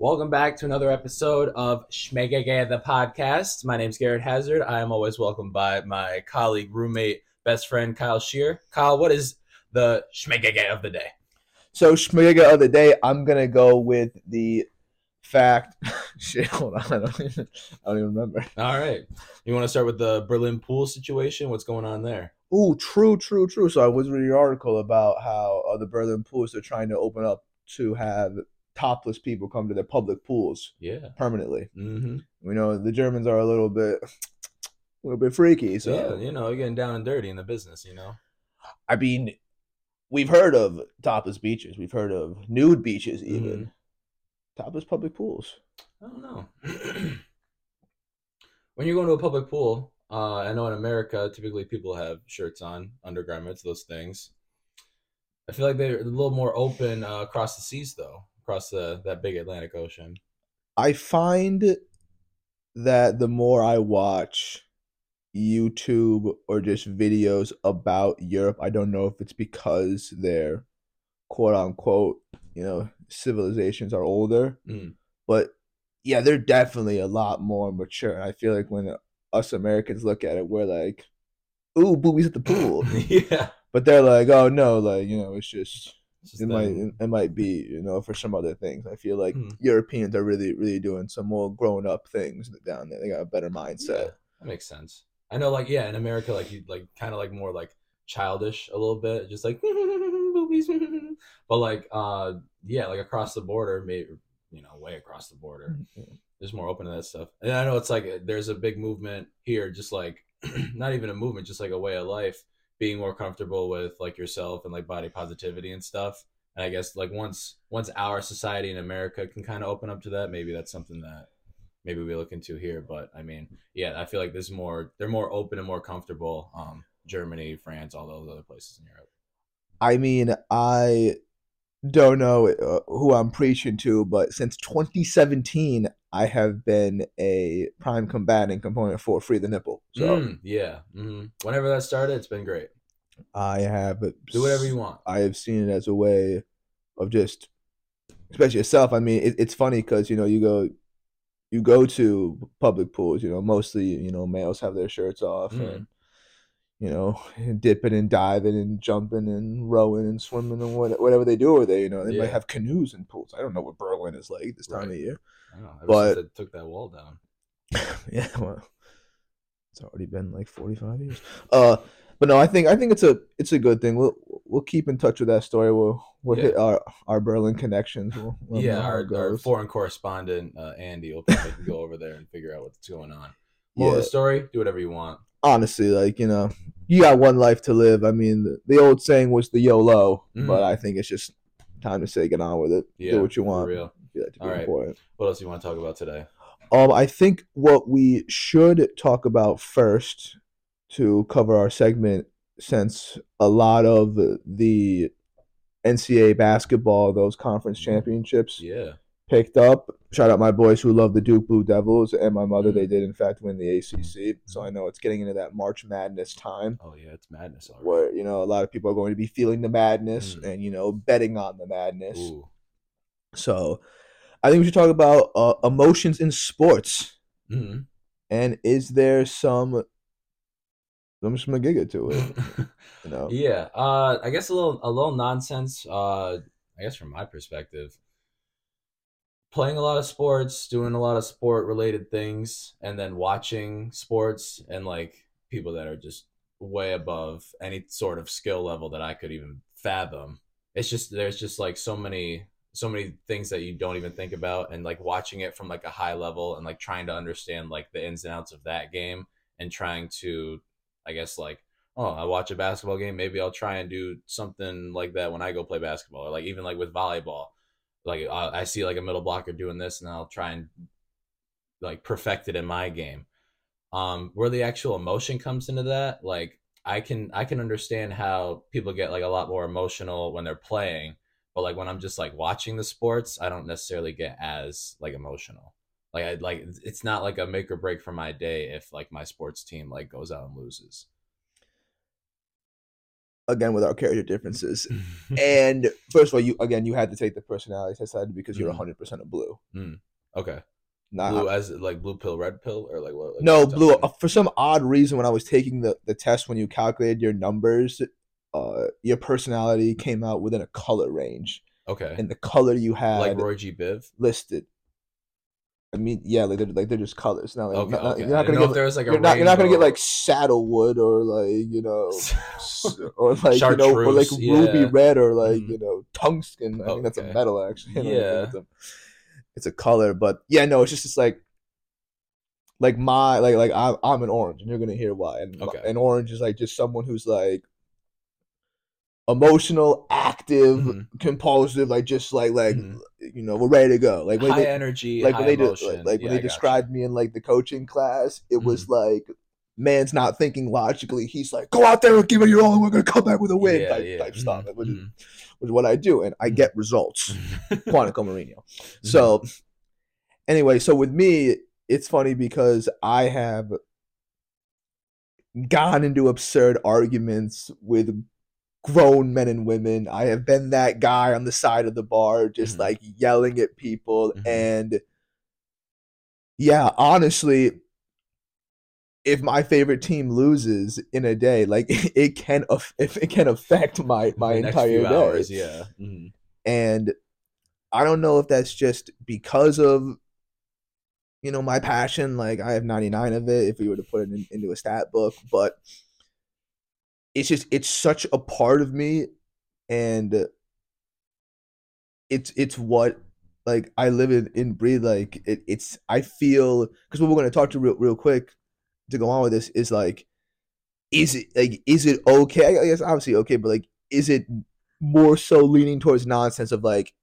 Welcome back to another episode of Schmegege the podcast. My name's Garrett Hazard. I am always welcomed by my colleague, roommate, best friend Kyle Shear. Kyle, what is the Schmegege of the day? So Schmiga of the day, I'm gonna go with the fact. Shit, hold on, I don't, even, I don't even remember. All right. You want to start with the Berlin pool situation? What's going on there? Ooh, true, true, true. So I was reading an article about how uh, the Berlin pools are trying to open up to have topless people come to their public pools Yeah. permanently. Mm-hmm. We know the Germans are a little bit, a little bit freaky. So yeah, you know, you're getting down and dirty in the business, you know? I mean, we've heard of topless beaches. We've heard of nude beaches, even topless public pools. I don't know. when you're going to a public pool, uh, I know in America, typically people have shirts on, undergarments, those things. I feel like they're a little more open uh, across the seas, though, across the that big Atlantic Ocean. I find that the more I watch YouTube or just videos about Europe, I don't know if it's because their quote unquote, you know, civilizations are older, Mm. but yeah, they're definitely a lot more mature. And I feel like when us Americans look at it, we're like, ooh, boobies at the pool. yeah, but they're like, oh no, like, you know, it's just It's just it might it might be you know for some other things. I feel like Hmm. Europeans are really really doing some more grown up things down there. They got a better Yeah, mindset. that makes sense. I know, like, yeah, in America, like you like kind of like more like childish a little bit, just like boobies. but like, uh, yeah, like across the border, maybe you know, way across the border. there's more open to that stuff. And I know it's like there's a big movement here, just like not even a movement, just like a way of life, being more comfortable with like yourself and like body positivity and stuff. And I guess like once once our society in America can kind of open up to that, maybe that's something that maybe we look into here. But I mean, yeah, I feel like there's more they're more open and more comfortable. Um, Germany, France, all those other places in Europe. I mean, I don't know uh, who I'm preaching to, but since 2017, I have been a prime combatant component for Free the Nipple. So Mm, yeah, hmm whenever that started, it's been great. I have Do whatever you want. I have seen it as a way of just, especially yourself. I mean, it, it's funny because you know you go, you go to public pools. You know, mostly you know males have their shirts off Mm. and you know dipping and diving and jumping and rowing and swimming and what, whatever they do over there. You know, they Yeah. might have canoes and pools. I don't know what Berlin is like this time Right. of year. I don't know. Ever But- since took that wall down. yeah, well, it's already been like forty five years. Uh, but no, I think I think it's a it's a good thing. We'll we'll keep in touch with that story. We'll we'll hit our our Berlin connections. We'll, we'll yeah, our, our foreign correspondent uh, Andy will probably go over there and figure out what's going on. More of Yeah. the story, do whatever you want. Honestly, like you know, you got one life to live. I mean, the, the old saying was the YOLO, Mhm. but I think it's just time to say get on with it. Yeah, Do what you for want. real. Feel to be All right. important. What else do you want to talk about today? Um, I think what we should talk about first to cover our segment, since a lot of the NCAA basketball, those conference championships Yeah, picked up. Shout out my boys who love the Duke Blue Devils and my mother. They did in fact win the ACC. So I know it's getting into that March Madness time oh yeah, it's madness already. where you know a lot of people are going to be feeling the madness Mm. and you know betting on the madness. Ooh, So I think we should talk about uh, emotions in sports. Mhm. And is there some i'm just schmagiga to it? You know, yeah. Uh, I guess a little a little nonsense. Uh, I guess from my perspective, playing a lot of sports, doing a lot of sport related things, and then watching sports and like people that are just way above any sort of skill level that I could even fathom. It's just there's just like so many so many things that you don't even think about and like watching it from like a high level and like trying to understand like the ins and outs of that game and trying to I guess like oh I watch a basketball game maybe I'll try and do something like that when I go play basketball or like even like with volleyball like I, I see like a middle blocker doing this and I'll try and like perfect it in my game. Um where the actual emotion comes into that like i can i can understand how people get like a lot more emotional when they're playing but like when i'm just like watching the sports i don't necessarily get as like emotional. Like i like it's not like a make or break for my day if like my sports team like goes out and loses again with our character differences. and first of all, you again you had to take the personality test side because you're Mhm. 100 percent a blue. okay. Not Blue as like blue pill, red pill, or like what? like no blue. Uh, for some odd reason, when I was taking the the test, when you calculated your numbers, uh, your personality came out within a color range, Okay. and the color you had like Roy G. Biv. listed. I mean, yeah, like they're, like they're just colors. Now, like, Okay. not- okay. you're not gonna get if there was like a you're not, you're not gonna get like saddlewood or like you know or like you know or like ruby yeah. red or like Mhm. you know tungsten. I think that's a metal actually. I know if Yeah. it's a, it's a color, but yeah, no, it's just it's like like my like like I'm I'm an orange, and you're gonna hear why. And Okay. an orange is like just someone who's like emotional, active, Mhm. compulsive, like just like like Mhm. you know we're ready to go. Like when high they, energy, like high when they emotion. like, like Yeah, when I they gotcha. described me in like the coaching class, it was Mm-hmm. like man's not thinking logically. He's like, go out there and give it your all, and we're gonna come back with a win Yeah, type, yeah. type stuff, Mhm, which, is, mhm. which is what I do, and I Mhm. get results. Quantico Mourinho. Mm-hmm. So anyway, so with me, it's funny because I have gone into absurd arguments with grown men and women. I have been that guy on the side of the bar just Mhm. like yelling at people Mhm. and yeah, honestly if my favorite team loses in a day, like it can if it can affect my my entire day hours, yeah. Mhm. and I don't know if that's just because of you know my passion. Like I have ninety nine of it. If we were to put it in, into a stat book, but it's just it's such a part of me, and it's it's what like I live in and breathe. Like it, it's I feel because what we're going to talk to real real quick to go on with this is like is it like is it okay? I guess obviously okay, but like is it more so leaning towards nonsense of like,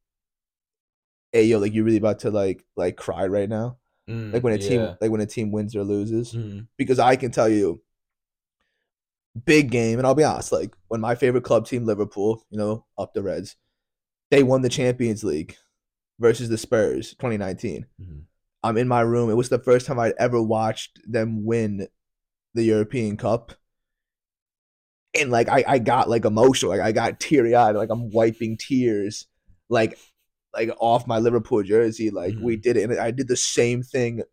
hey yo, like you're really about to like like cry right now? Mm, Like when a team like when a team wins or loses? Mhm. Because I can tell you big game, and I'll be honest, like when my favorite club team, Liverpool, you know, up the Reds, they won the Champions League versus the Spurs 2019. Mhm. I'm in my room. It was the first time I'd ever watched them win the European Cup. And like I, I got like emotional, like I got teary eyed, like I'm wiping tears, like like off my Liverpool jersey. Like we Mhm. did it, and I did the same thing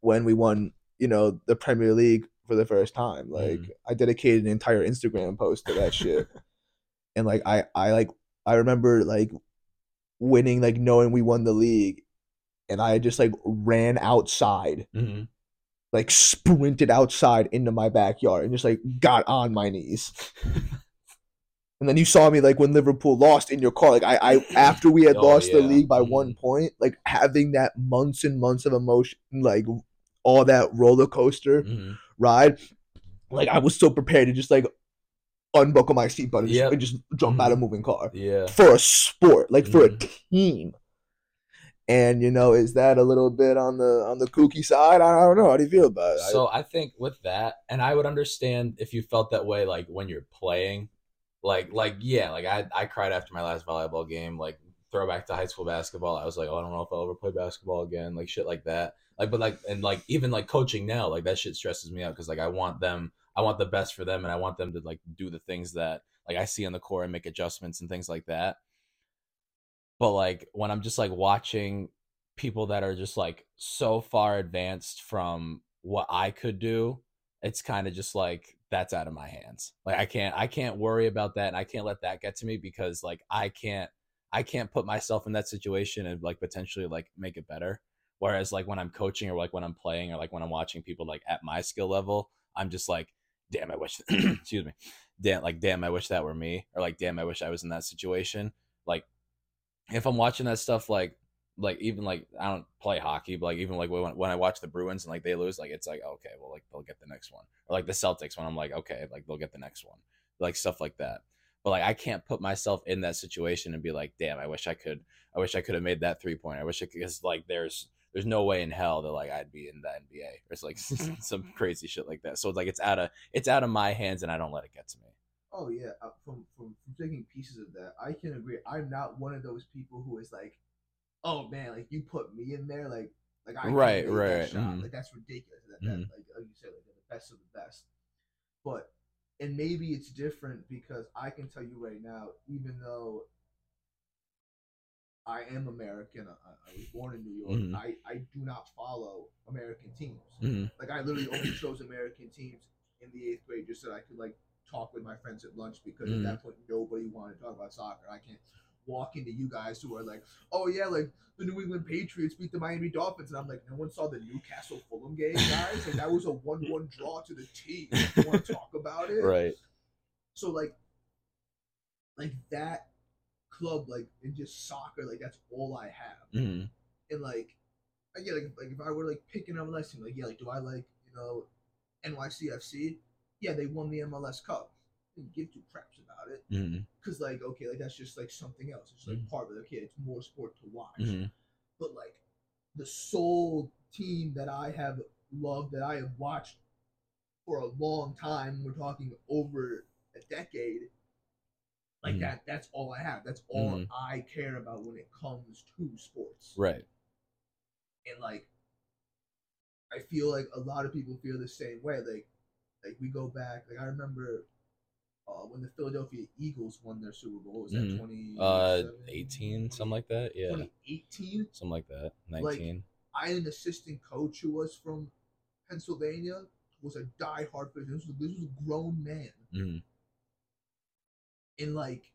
when we won, you know, the Premier League for the first time. Like Mhm. I dedicated an entire Instagram post to that shit. and like I, I like I remember like winning, like knowing we won the league, and I just like ran outside Mhm. like sprinted outside into my backyard and just like got on my knees. And then you saw me like when Liverpool lost in your car. Like I, I after we had Oh, lost the league by one point, like having that months and months of emotion, like all that roller coaster Mhm. Ride. Like I was so prepared to just like unbuckle my seatbelt and, just- Yep. and just jump out of Mhm. a moving car Yeah. for a sport, like for a Mhm. team. And you know, is that a little bit on the on the kooky side? I, I don't know. How do you feel about it? I- So I think with that, and I would understand if you felt that way, like when you're playing, like like yeah, like I I cried after my last volleyball game, like throwback to high school basketball. I was like, oh, I don't know if I'll ever play basketball again, like shit like that. Like, but like and like even like coaching now, like that shit stresses me out because like I want them, I want the best for them, and I want them to like do the things that like I see on the core and make adjustments and things like that. But like when I'm just like watching people that are just like so far advanced from what I could do, it's kind of just like that's out of my hands. Like I can't I can't worry about that and I can't let that get to me because like I can't I can't put myself in that situation and like potentially like make it better. Whereas like when I'm coaching or like when I'm playing or like when I'm watching people like at my skill level, I'm just like, damn, I wish excuse me. Damn like damn, I wish that were me. Or like damn, I wish I was in that situation. Like if I'm watching that stuff like like even like I don't play hockey, but like even like when, when I watch the Bruins and like they lose, like it's like okay, well like they'll get the next one, or like the Celtics when I'm like okay, like they'll get the next one, like stuff like that. But like I can't put myself in that situation and be like, damn, I wish I could, I wish I could have made that three point. I wish I could, because like there's there's no way in hell that like I'd be in the NBA. Or it's like some crazy shit like that. So it's like it's out of it's out of my hands and I don't let it get to me. Oh yeah, uh, from, from from taking pieces of that, I can agree. I'm not one of those people who is like, oh man, like you put me in there, like like I Right, that right, shot. mhm. Like that's ridiculous. That, that Mhm. like, like you said, like the best of the best. But and maybe it's different because I can tell you right now, even though I am American, I, I was born in New York. Mhm. I, I do not follow American teams. Mhm. Like I literally only chose American teams in the eighth grade just so I could like talk with my friends at lunch because Mhm. at that point nobody wanted to talk about soccer. I can't walk into you guys who are like, oh yeah, like the New England Patriots beat the Miami Dolphins, and I'm like, no one saw the Newcastle Fulham game, guys. Like that was a one-one draw to the T. You want to talk about it? Right. So like, like that club, like in just soccer, like that's all I have. hmm And like, I get like, like if I were like picking up a lesson, like yeah, like do I like you know NYCFC? Yeah, they won the MLS Cup. Didn't give two craps about it because like okay, like that's just like something else. It's like Mhm. part of it. Okay, it's more sport to watch. hmm But like the sole team that I have loved that I have watched for a long time, we're talking over a decade. Like Mhm. that that's all I have. That's all Mhm. I care about when it comes to sports. Right. And like I feel like a lot of people feel the same way. Like like we go back, like I remember uh, when the Philadelphia Eagles won their Super Bowl, was that Mhm. twenty Uh, 18, something like that. Yeah. twenty eighteen? Something like that. 19. I had an assistant coach who was from Pennsylvania, was a diehard fan. This was this was a grown man, Mhm. And like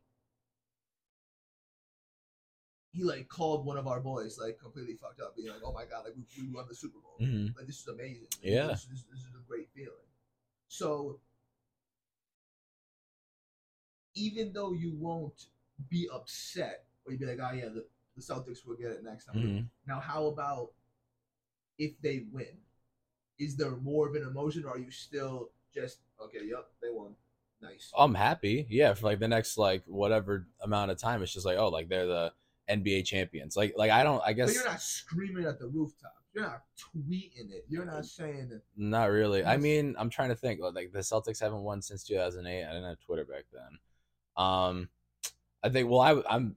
he like called one of our boys like completely fucked up, being like, "Oh my god, like we, we won the Super Bowl, Mhm. like this is amazing, Yeah. this, this, this is a great feeling." So even though you won't be upset, or you'd be like, "Oh yeah, the, the Celtics will get it next time." Mhm. Now, how about if they win? Is there more of an emotion, or are you still just okay? Yep, they won. Nice. I'm happy. Yeah, for like the next like whatever amount of time, it's just like oh, like they're the NBA champions. Like like I don't. I but guess you're not screaming at the rooftop. You're not tweeting it. You're not saying it. Not really. I mean, I'm trying to think. Like the Celtics haven't won since 2008. I didn't have Twitter back then. Um, I think. Well, I, I'm.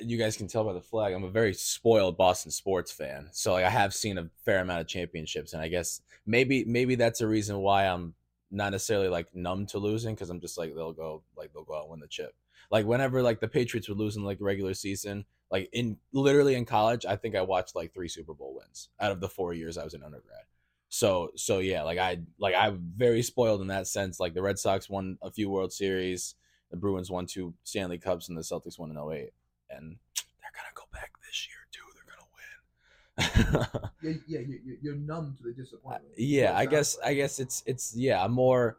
You guys can tell by the flag. I'm a very spoiled Boston sports fan. So like, I have seen a fair amount of championships, and I guess maybe maybe that's a reason why I'm not necessarily like numb to losing because I'm just like they'll go like they'll go out and win the chip. Like whenever like the Patriots would lose in like regular season, like in literally in college, I think I watched like three Super Bowl wins out of the four years I was in undergrad. So so yeah, like I like I'm very spoiled in that sense. Like the Red Sox won a few World Series, the Bruins won two Stanley Cups, and the Celtics won in 08. And they're gonna go back this year too. They're gonna win. Yeah, yeah, you- you- you're numb to the disappointment. yeah, I guess I guess it's it's yeah, I'm more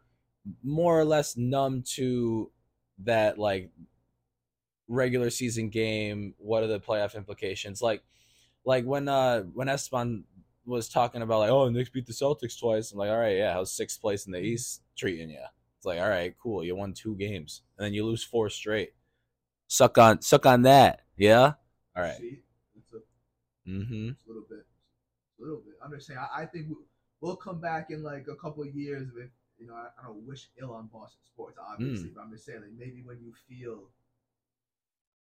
more or less numb to that like regular season game. What are the playoff implications? Like like when uh when Esteban was talking about like, oh, the Knicks beat the Celtics twice. I'm like, all right, yeah, how's sixth place in the East treating you? It's like, all right, cool, you won two games and then you lose four straight. Suck on suck on that, yeah. All right. See, Mm-hmm. a little bit, a little bit. I'm just saying. I, I think we, we'll come back in like a couple of years with you know. I, I don't wish ill on Boston sports, obviously, Mm. but I'm just saying like maybe when you feel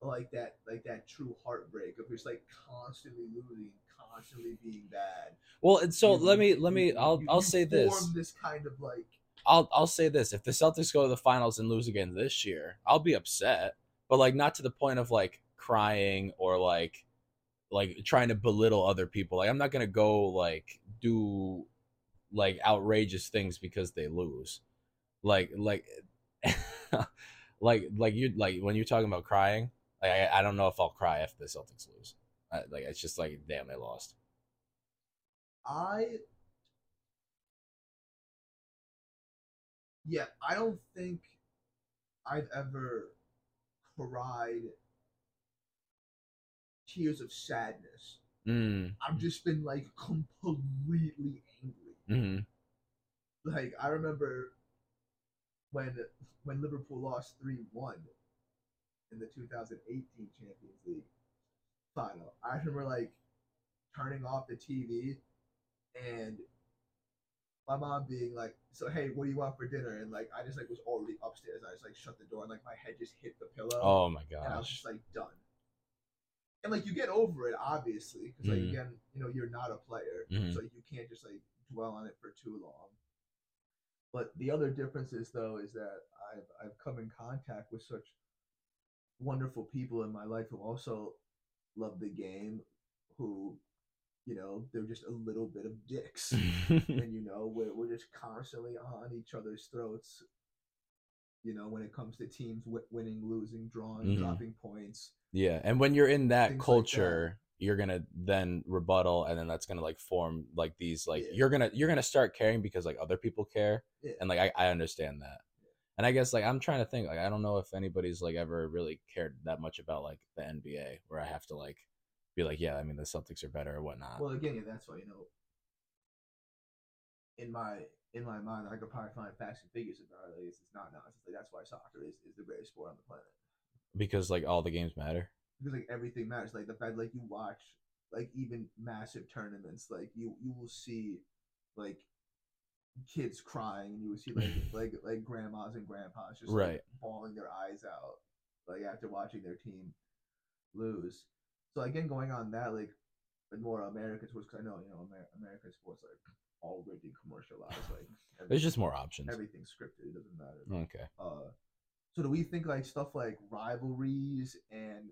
like that, like that true heartbreak of just like constantly losing, constantly being bad. Well, and so you- let me let me you- I'll you- I'll say this. this kind of like I'll I'll say this: if the Celtics go to the finals and lose again this year, I'll be upset, but like not to the point of like crying or like like trying to belittle other people. Like I'm not gonna go like do like outrageous things because they lose. Like like like like you like when you're talking about crying. Like I, I don't know if I'll cry if the Celtics lose. I, like it's just like damn they lost. I yeah, I don't think I've ever cried tears of sadness. Mm. I've just been like completely angry. hmm Like I remember when when Liverpool lost three one in the 2018 Champions League final. I remember like turning off the TV and my mom being like, "So hey, what do you want for dinner?" And like I just like was already upstairs. I just like shut the door and like my head just hit the pillow. Oh my god! and I was just like done. And like you get over it, obviously, because like Mhm. again, you know, you're not a player, Mhm. so you can't just like dwell on it for too long. But the other difference is though is that I've I've come in contact with such wonderful people in my life who also love the game, who, you know, they're just a little bit of dicks. and you know, we're we're just constantly on each other's throats. You know, when it comes to teams w- winning, losing, drawing, Mhm. dropping points. yeah, and when you're in that Things like that. culture, you're gonna then rebuttal, and then that's gonna like form like these like Yeah. you're gonna you're gonna start caring because like other people care, Yeah. and like I, I understand that. And I guess like I'm trying to think like I don't know if anybody's like ever really cared that much about like the NBA where I have to like be like yeah I mean the Celtics are better or whatnot. Well, again, yeah, that's why you know. In my in my mind, I could probably find facts and figures about it. Like, it's, it's not nonsense. Like that's why soccer is, is the greatest sport on the planet. because like all the games matter. because like everything matters. Like the fact like you watch like even massive tournaments, like you you will see like kids crying and you will see like like like grandmas and grandpas just like, Right. bawling their eyes out like after watching their team lose. So again, going on that like but more American sports because I know you know Amer- American sports like already commercialized like There's just more options. everything's scripted. It doesn't matter. Okay. Uh, so do we think like stuff like rivalries and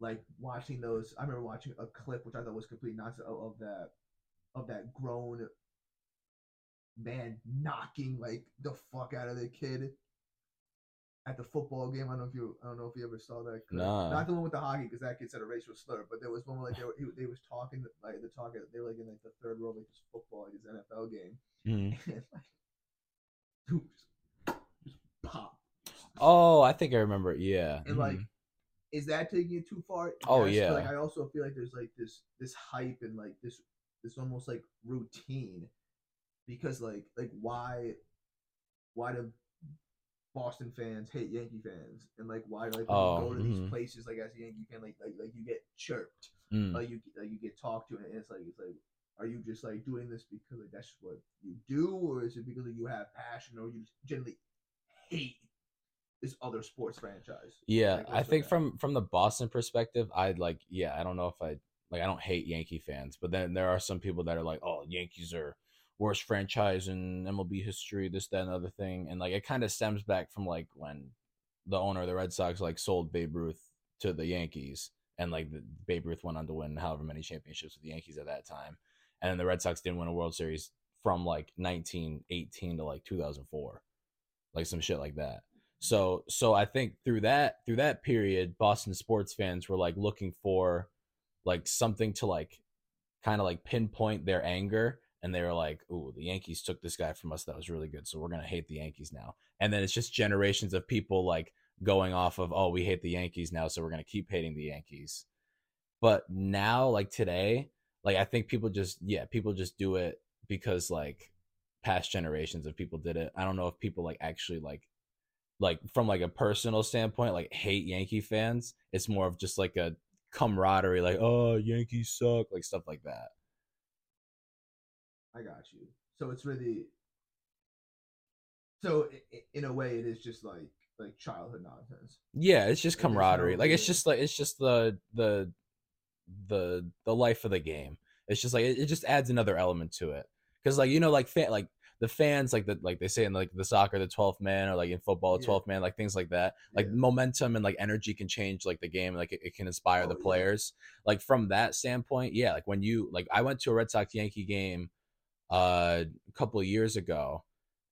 like watching those? I remember watching a clip which I thought was complete nonsense of, of that of that grown man knocking like the fuck out of the kid at the football game. I don't know if you I don't know if you ever saw that. Nah. Not the one with the hockey because that kid said a racial slur, but there was one where like they were he, they was talking like the talking they were like in like the third row like this football like this NFL game Mhm. and like dude just, just pop. Oh, I think I remember. Yeah. And like, Mhm. is that taking it too far? Oh, Yes, yeah. Like, I also feel like there's like this this hype and like this this almost like routine because like like why why do Boston fans hate Yankee fans and like why like Oh, you go to mhm. these places like as a Yankee fan like like like you get chirped Mm. like you like you get talked to and it's like it's like are you just like doing this because like that's what you do or is it because like, you have passion or you just generally hate this other sports franchise Yeah, Like, I think that? from from the Boston perspective, I'd like yeah, I don't know if I like I don't hate Yankee fans, but then there are some people that are like, "Oh, Yankees are worst franchise in MLB history, this that and the other thing." And like it kind of stems back from like when the owner of the Red Sox like sold Babe Ruth to the Yankees and like the, Babe Ruth went on to win however many championships with the Yankees at that time. And the Red Sox didn't win a World Series from like 1918 to like 2004. Like some shit like that. So so I think through that through that period, Boston sports fans were like looking for like something to like kind of like pinpoint their anger and they were like, "Ooh, the Yankees took this guy from us that was really good, so we're to hate the Yankees now." And then it's just generations of people like going off of, "Oh, we hate the Yankees now, so we're to keep hating the Yankees." But now like today, like I think people just yeah, people just do it because like past generations of people did it. I don't know if people like actually like like from like a personal standpoint like hate yankee fans it's more of just like a camaraderie like oh yankees suck like stuff like that i got you. So it's really so in a way it is just like like childhood nonsense. Yeah it's just Like, there's no camaraderie. Like it's just like it's just the the the the life of the game. It's just like it, it just adds another element to it. Because like you know like fan like the fans like the like they say in like the soccer the 12th man or like in football the Yeah. 12th man like things like that. Like Yeah. momentum and like energy can change like the game like it, it can inspire Oh, the yeah. players. Like from that standpoint yeah like when you like i went to a red sox yankee game uh, a couple of years ago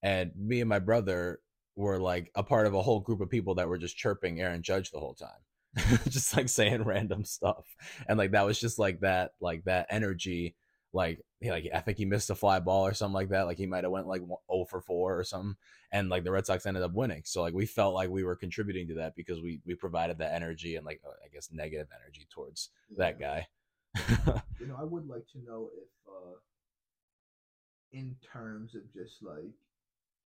and me and my brother were like a part of a whole group of people that were just chirping aaron judge the whole time just like saying random stuff and like that was just like that like that energy like he, like I think he missed a fly ball or something like that. Like he might have went like 0 for 4 or something, and like the Red Sox ended up winning. So like we felt like we were contributing to that because we we provided that energy and like uh, I guess negative energy towards that guy. you know i would like to know if uh in terms of just like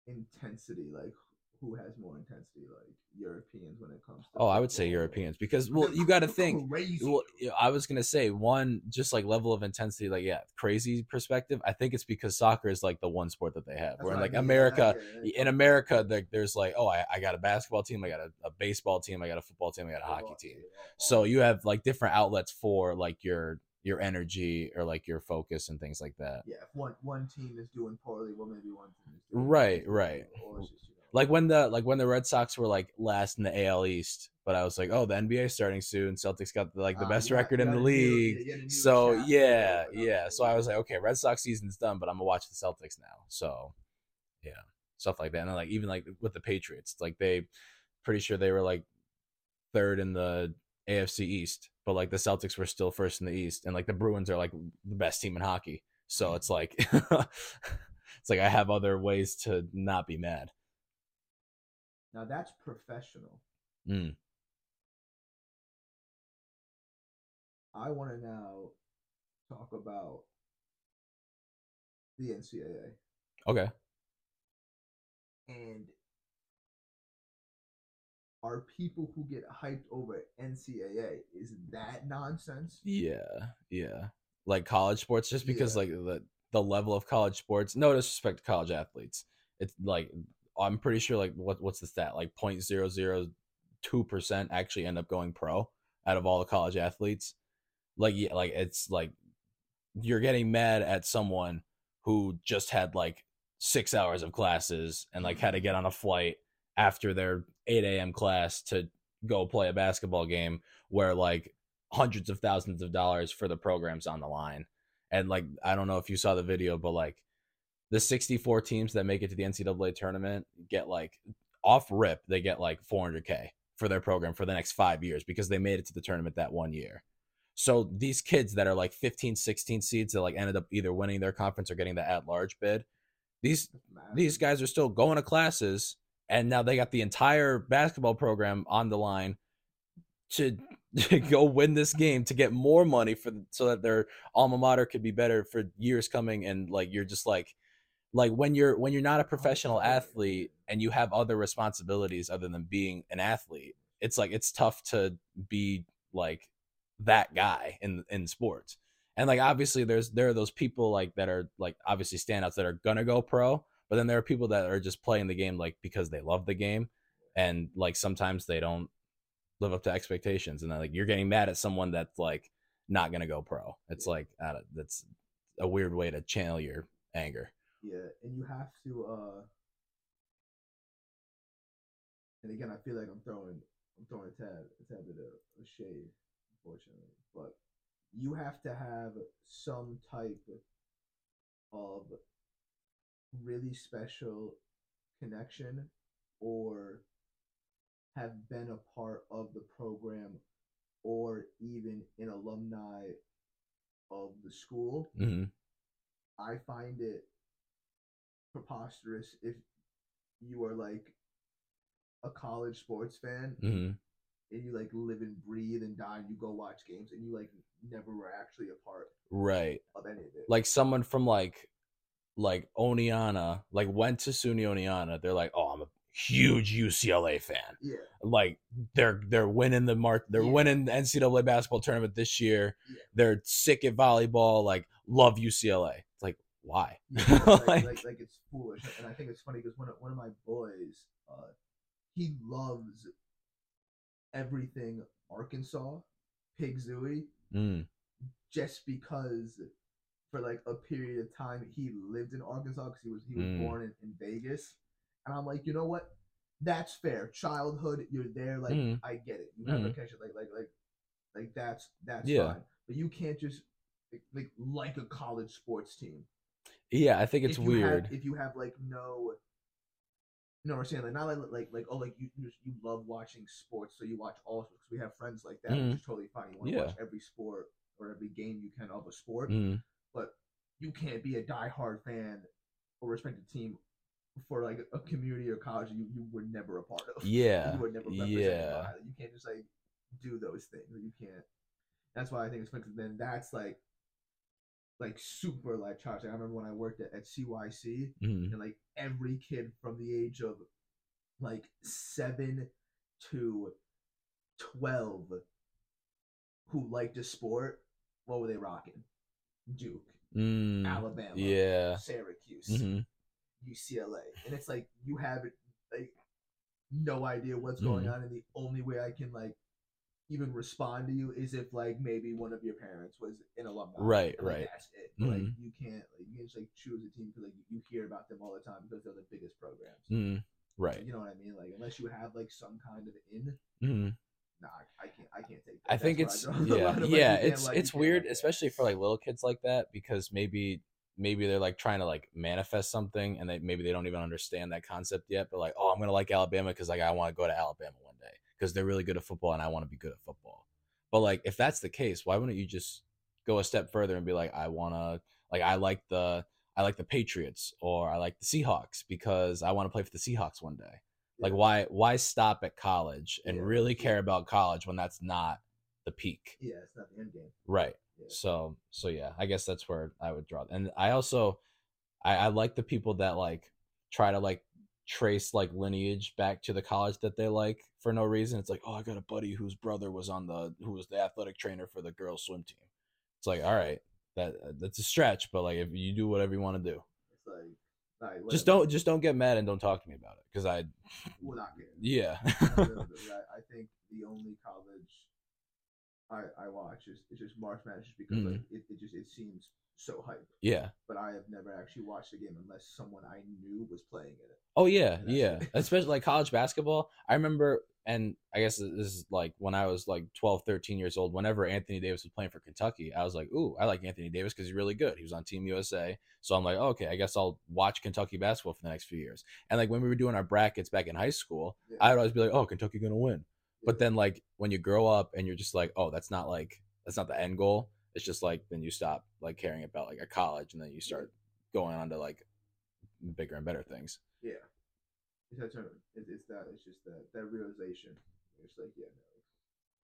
intensity like who has more intensity like europeans when it comes to oh, I would say? Europeans because well you got to think well, I was gonna say one just like level of intensity, like yeah, crazy perspective. I think it's because soccer is like the one sport that they have. That's Where in I like mean, America, yeah, yeah, in. America, there, there's like oh, I, I got a basketball team, I got a, a baseball team, I got a football team, I got a hockey team. So you have like different outlets for like your your energy or like your focus and things like that. Yeah, if one one team is doing poorly, well, maybe one team is doing Right, poorly, right. Or just, you know, Like when the like when the Red Sox were like last in the AL East, but I was like, oh, the NBA starting soon. Celtics got like the uh, best got- record in the league. you get a new So yeah, open yeah. So I was like, okay, Red Sox season's done, but I'm gonna watch the Celtics now. So yeah, stuff like that. And then, like even like with the Patriots, like they pretty sure they were like third in the AFC East, but like the Celtics were still first in the East, and like the Bruins are like the best team in hockey. So it's like it's like I have other ways to not be mad. now that's professional. Mm. I want to now talk about the NCAA Okay. and are people who get hyped over NCAA is that nonsense? Yeah, yeah. Like college sports, just because Yeah. like the the level of college sports. No disrespect to college athletes. It's like I'm pretty sure like what what's the stat? Like point zero zero two percent actually end up going pro out of all the college athletes. Like yeah, like it's like you're getting mad at someone who just had like six hours of classes and like had to get on a flight after their 8 a.m. class to go play a basketball game where like hundreds of thousands of dollars for the programs on the line. And like I don't know if you saw the video, but like the 64 teams that make it to the NCAA tournament get like off rip, they get like 400k for their program for the next 5 years because they made it to the tournament that one year. So these kids that are like 15, 16 seeds that like ended up either winning their conference or getting the at large bid, these these guys are still going to classes and now they got the entire basketball program on the line to, to go win this game to get more money for so that their alma mater could be better for years coming and like you're just like like when you're when you're not a oh, professional athlete and you have other responsibilities other than being an athlete it's like it's tough to be like that guy in in sports. And like obviously there's there are those people like that are like obviously standouts that are gonna go pro but then there are people that are just playing the game like because they love the game and like sometimes they don't live up to expectations and then like you're getting mad at someone that's like not gonna go pro it's Yeah. like don't, that's a weird way to channel your anger Yeah, and you have to uh and again I feel like I'm throwing I'm throwing a tad a tad bit of a shade, unfortunately. But you have to have some type of really special connection or have been a part of the program or even an alumni of the school hmm I find it preposterous if you are like a college sports fan hmm and you like live and breathe and die and you go watch games and you like never were actually a part right. of any of it. like someone from like like Oneonta, like went to SUNY Oneonta, they're like, oh, I'm a huge UCLA fan. yeah, Like they're they're winning the mark, they're Yeah. winning the NCAA basketball tournament this year. Yeah. They're sick at volleyball. Like love UCLA. It's like why? yeah like, Like- like, like it's foolish. And I think it's funny because one of, one of my boys, uh, he loves everything Arkansas, Pig Sooie, Mm, just because for like a period of time he lived in Arkansas because he was he was Mm. born in, in Vegas, and I'm like, you know what? That's fair. Childhood, you're there. Like Mm. I get it. You have a Mm. connection. Like like like like that's that's Yeah. fine. But you can't just like, like like a college sports team. yeah, I think it's if you have- weird. if you have like no. No, we're saying like not like like like oh like you you, you love watching sports so you watch all because We have friends like that, Mhm. which is totally fine. You want to Yeah. watch every sport or every game you can of a sport Mm, but you can't be a diehard fan or respect a team for like a community or college you, you were never a part of. yeah, you were never yeah, by. You can't just like do those things. You can't. That's why I think it's funny. Then that's like, like super like charged. Like, I remember when I worked at, at CYC mm, and like every kid from the age of like seven to twelve who liked a sport, what were they rocking? Duke, mm, Alabama, yeah, Syracuse, hmm UCLA, and it's like you have like no idea what's going Mhm. on, and the only way I can like even respond to you is if like maybe one of your parents was an alumni. Right, and, like, right. That's it. But, Like you can't like you can just like choose a team because like you hear about them all the time because they're the biggest programs. Mm, right. You know what I mean? Like unless you have like some kind of in, Mm. Nah, I, can't. I can't take. That. I think That's it's I yeah, yeah. It's like- it's weird, like especially for like little kids like that, because maybe maybe they're like trying to like manifest something, and they maybe they don't even understand that concept yet. But like, oh, I'm gonna like Alabama because like I want to go to Alabama one day because they're really good at football, and I want to be good at football. But like, if that's the case, why wouldn't you just go a step further and be like, I wanna like I like the I like the Patriots or I like the Seahawks because I want to play for the Seahawks one day. Like why why stop at college and Yeah. really care about college when that's not the peak? Yeah, it's not the end game. Right. Yeah. So so yeah, I guess that's where I would draw. And I also I, I like the people that like try to like trace like lineage back to the college that they like for no reason. It's like, oh, I got a buddy whose brother was on the who was the athletic trainer for the girls swim team. It's like, all right, that uh, that's a stretch, but like if you do whatever you want to do, It's like, just don't just don't get mad and don't talk to me about it because I We're not getting. yeah I, really do. I I think the only college I I watch is, is just March Madness just because Mhm. like it, it just it seems so hype. yeah But I have never actually watched a game unless someone I knew was playing in it. Oh yeah, yeah. Especially like college basketball. I remember and I guess this is like when I was like 12, 13 years old, whenever Anthony Davis was playing for Kentucky, I was like, "Ooh, I like Anthony Davis cuz he's really good. He was on Team USA." So I'm like, oh, "Okay, I guess I'll watch Kentucky basketball for the next few years." And like when we were doing our brackets back in high school, Yeah. I would always be like, "Oh, Kentucky going to win." But then like when you grow up and you're just like, "Oh, that's not like that's not the end goal." It's just like then you stop like caring about like a college and then you start going on to like bigger and better things. yeah, it's that term. It's, that. It's just that that realization. It's like yeah, no,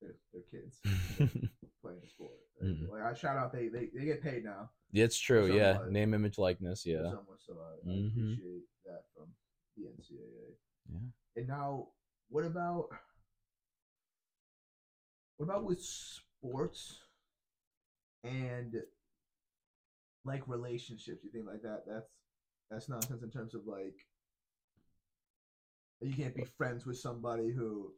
they're they're kids playing a sport. Like, Mhm. like, I shout out they, they they get paid now. Yeah, it's true. Yeah, Somewhat. name, image, likeness. Yeah. somewhat, so I, I Mhm. appreciate that from the NCAA. Yeah. And now, what about what about with sports and like relationships? You think like that? That's that's nonsense in terms of like you can't be friends with somebody who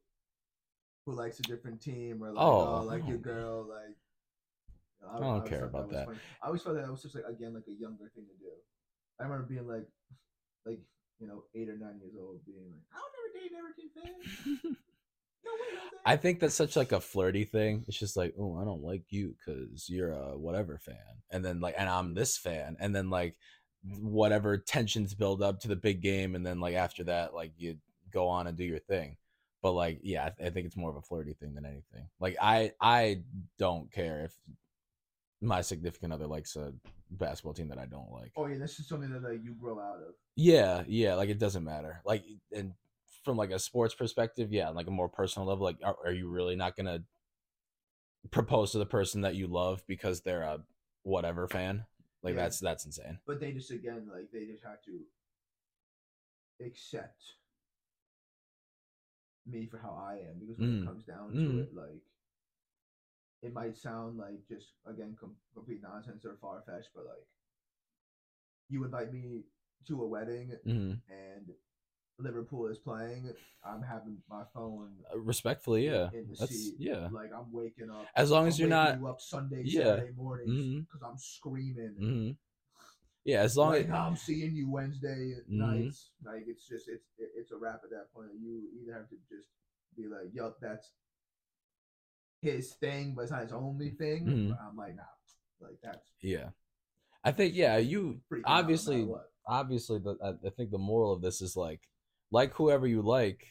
who likes a different team or like Oh, oh, like your oh. girl like. I don't always care about was that. I always felt that was just like again like a younger thing to do. I remember being like, like you know, eight or nine years old, being like, I'll never date an Everton fan. No way, Jose." I think that's such like a flirty thing. It's just like, oh, I don't like you because you're a whatever fan, and then like, and I'm this fan, and then like, whatever tensions build up to the big game, and then like after that, like you go on and do your thing. But like, yeah, I, th- I think it's more of a flirty thing than anything. Like, I I don't care if my significant other likes a basketball team that I don't like. Oh yeah, this is something that like you grow out of. Yeah, yeah, like it doesn't matter. Like and from like a sports perspective, yeah, like a more personal level, like are, are you really not gonna propose to the person that you love because they're a whatever fan? Like Yeah. that's that's insane. But they just again like they just have to accept me for how I am because when Mm. it comes down to Mm. it, like it might sound like just again com- complete nonsense or far fetched, but like you invite me to a wedding hmm and Liverpool is playing, I'm having my phone respectfully, yeah, that's seat. yeah. Like I'm waking up. As long as I'm you're not, you up Sunday, yeah. Saturday mornings Mhm. because I'm screaming. hmm yeah, as long like as I'm seeing you Wednesday Mhm. nights. Like it's just it's it- it's a wrap at that point. You either have to just be like, "Yup, that's his thing, but it's not his only thing." Mhm. But I'm like, nah, like that's yeah, I think yeah, you obviously obviously the I, I think the moral of this is like like whoever you like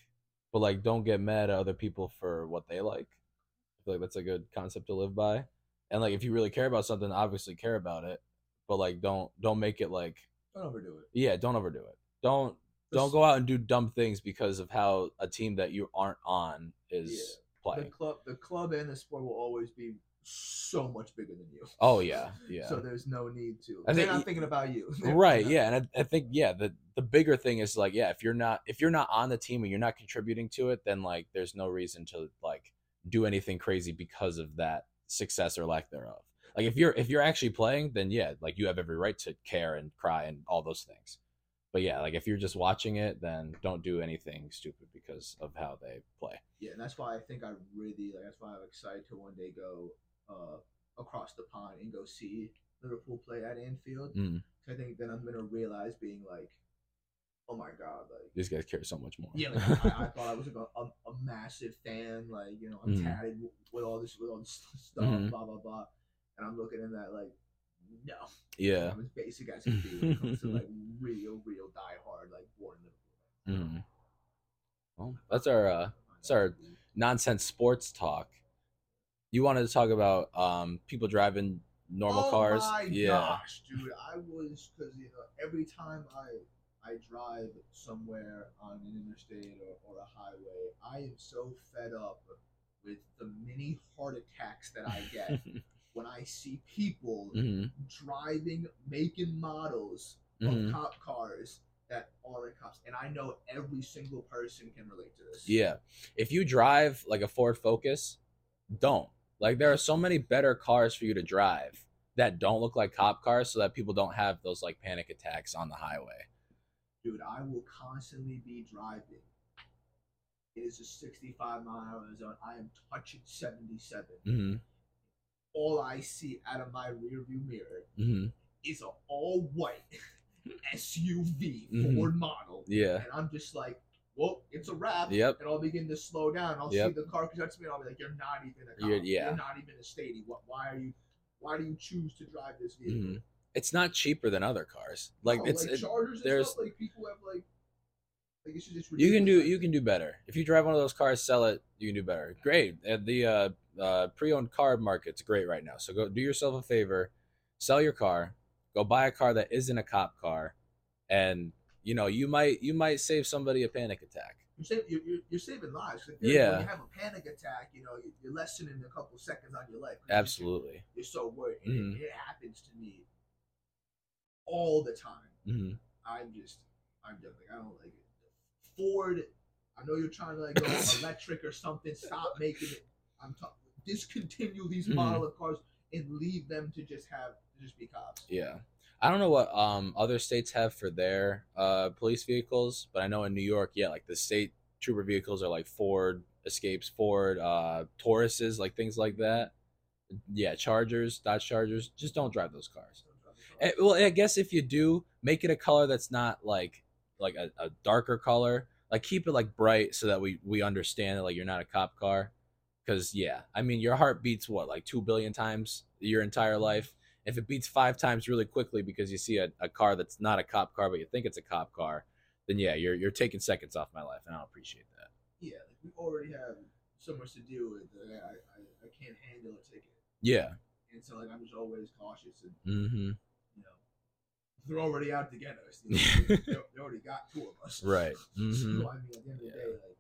but like don't get mad at other people for what they like. I feel like that's a good concept to live by and like if you really care about something obviously care about it but like don't don't make it like Don't overdo it. yeah don't overdo it. Don't don't go out and do dumb things because of how a team that you aren't on is The playing. club, the club, and the sport will always be so much bigger than you. oh yeah yeah So there's no need to. I They're not thinking about you. They're right yeah and I, I think yeah the the bigger thing is like yeah if you're not if you're not on the team and you're not contributing to it then like there's no reason to like do anything crazy because of that success or lack thereof like if you're if you're actually playing then yeah like you have every right to care and cry and all those things but yeah, like if you're just watching it, then don't do anything stupid because of how they play. Yeah, and that's why I think I really like. That's why I'm excited to one day go uh, across the pond and go see Liverpool play at Anfield. Mm. I think then I'm gonna realize being like, oh my god, like These guys care so much more. yeah, like, I, I thought I was like a, a, a massive fan. Like you know, I'm Mhm. tatted with all this with all this stuff, Mhm. blah blah blah, and I'm looking at that like, no, yeah. I'm as basic as can be when it comes to like real, real diehard like born Liverpool. Mhm. Well, that's our uh, that's our nonsense sports talk. You wanted to talk about um, people driving normal oh cars. My yeah. gosh, dude, I was because you know every time I I drive somewhere on an interstate or, or a highway, I am so fed up with the many heart attacks that I get when I see people hmm driving making models of cop cars that aren't cops, and I know every single person can relate to this. Yeah. If you drive like a Ford Focus, don't. Like there are so many better cars for you to drive that don't look like cop cars so that people don't have those like panic attacks on the highway. dude, I will constantly be driving. It is a 65 mile an hour zone. I am touching 77. hmm All I see out of my rearview mirror hmm is an all white SUV Mhm. Ford model. Yeah. And I'm just like, well, it's a wrap. Yep. And I'll begin to slow down. I'll Yep. see the car catch me and I'll be like, you're not even a cop. You're- yeah. You're not even a statey. What, why are you, why do you choose to drive this vehicle? hmm It's not cheaper than other cars. Like No, it's like it- Chargers and there's- stuff, like people have like, like it's just you can do you can do better if you drive one of those cars sell it you can do better great and the uh, uh, pre-owned car market's great right now so go do yourself a favor sell your car go buy a car that isn't a cop car and you know you might you might save somebody a panic attack You're, save, you're, you're, saving lives. Yeah. When you have a panic attack, you know, you- you're lessening a couple seconds on your life absolutely You're so worried. Mhm. it, it happens to me all the time. hmm I'm just, I'm just like, I don't like it. Ford, I know you're trying to like go electric or something. Stop making it. I'm talking. Discontinue these Mhm. model of cars and leave them to just have just be cops. yeah i don't know what um other states have for their uh police vehicles but i know in new york yeah like the state trooper vehicles are like ford escapes ford uh tauruses like things like that. Yeah chargers dodge chargers just don't drive those cars. Eh, well i guess if you do make it a color that's not like like a, a darker color. Like keep it like bright so that we we understand that like you're not a cop car. Because yeah i mean your heart beats what like 2 billion times your entire life if it beats five times really quickly because you see a, a car that's not a cop car but you think it's a cop car then yeah you're you're taking seconds off my life and i don't appreciate that Yeah, like we already have so much to deal with. That I, I, I can't handle a ticket, yeah and so like I'm just always cautious and mm-hmm you know, they're already out to get us. You know, they, they already got two of us. Right. So, Mhm. I mean, at the end of the Yeah. day, like,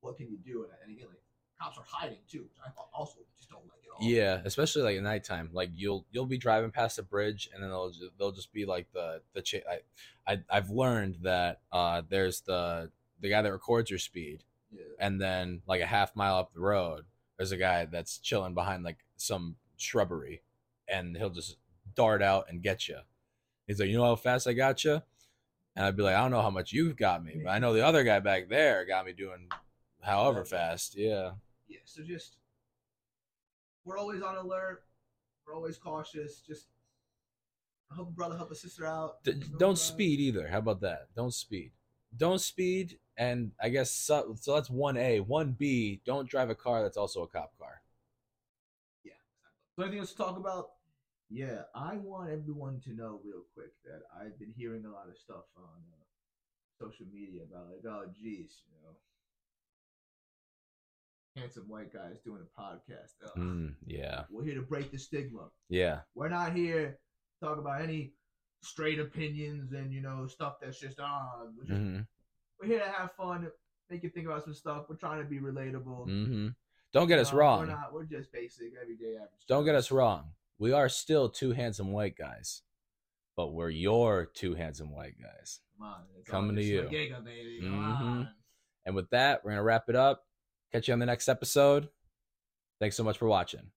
what can you do? And, and again, like, cops are hiding too, which I also just don't like at all. Yeah, especially like at nighttime. Like you'll you'll be driving past a bridge, and then they'll just, they'll just be like the the cha- I, I I've learned that uh there's the the guy that records your speed, Yeah. and then like a half mile up the road, there's a guy that's chilling behind like some shrubbery, and he'll just dart out and get you. He's like, you know how fast I got you, and I'd be like, I don't know how much you've got me, but I know the other guy back there got me doing however fast. Yeah. Yeah. So just, we're always on alert. We're always cautious. Just help a brother, help a sister out. D- Don't speed either. How about that? Don't speed. Don't speed. And I guess so, so that's one A. One B. Don't drive a car that's also a cop car. Yeah. So anything else to talk about? Yeah, I want everyone to know real quick that I've been hearing a lot of stuff on uh, social media about like, oh, geez, you know, handsome white guys doing a podcast. Mm, yeah. We're here to break the stigma. Yeah. We're not here to talk about any straight opinions and you know stuff that's just ah. we're, just- hmm we're here to have fun, make you think about some stuff. We're trying to be relatable. hmm Don't get us Uh, wrong. We're not. We're just basic, everyday average. Don't get us wrong. We are still two handsome white guys, but we're your two handsome white guys. Come on, it's Coming to you. like Giga, baby. Come Mhm. on. And with that, we're going to wrap it up. Catch you on the next episode. Thanks so much for watching.